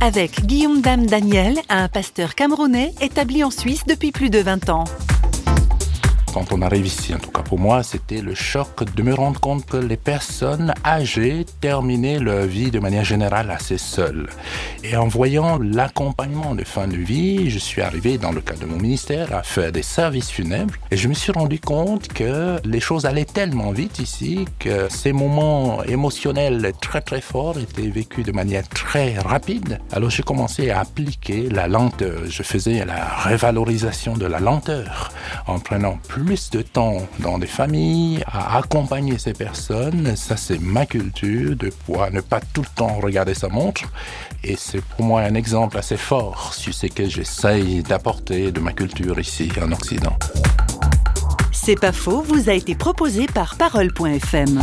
Avec Guillaume Dame Daniel, un pasteur camerounais établi en Suisse depuis plus de 20 ans. Quand on arrive ici, en tout cas pour moi, c'était le choc de me rendre compte que les personnes âgées terminaient leur vie de manière générale assez seules. Et en voyant l'accompagnement de fin de vie, je suis arrivé dans le cadre de mon ministère à faire des services funèbres et je me suis rendu compte que les choses allaient tellement vite ici que ces moments émotionnels très très forts étaient vécus de manière très rapide. Alors j'ai commencé à appliquer la lenteur. Je faisais la révalorisation de la lenteur en prenant plus de temps dans des familles, à accompagner ces personnes. Ça, c'est ma culture, de pouvoir ne pas tout le temps regarder sa montre. Et c'est pour moi un exemple assez fort sur ce que j'essaye d'apporter de ma culture ici en Occident. C'est pas faux, vous a été proposé par Parole.fm.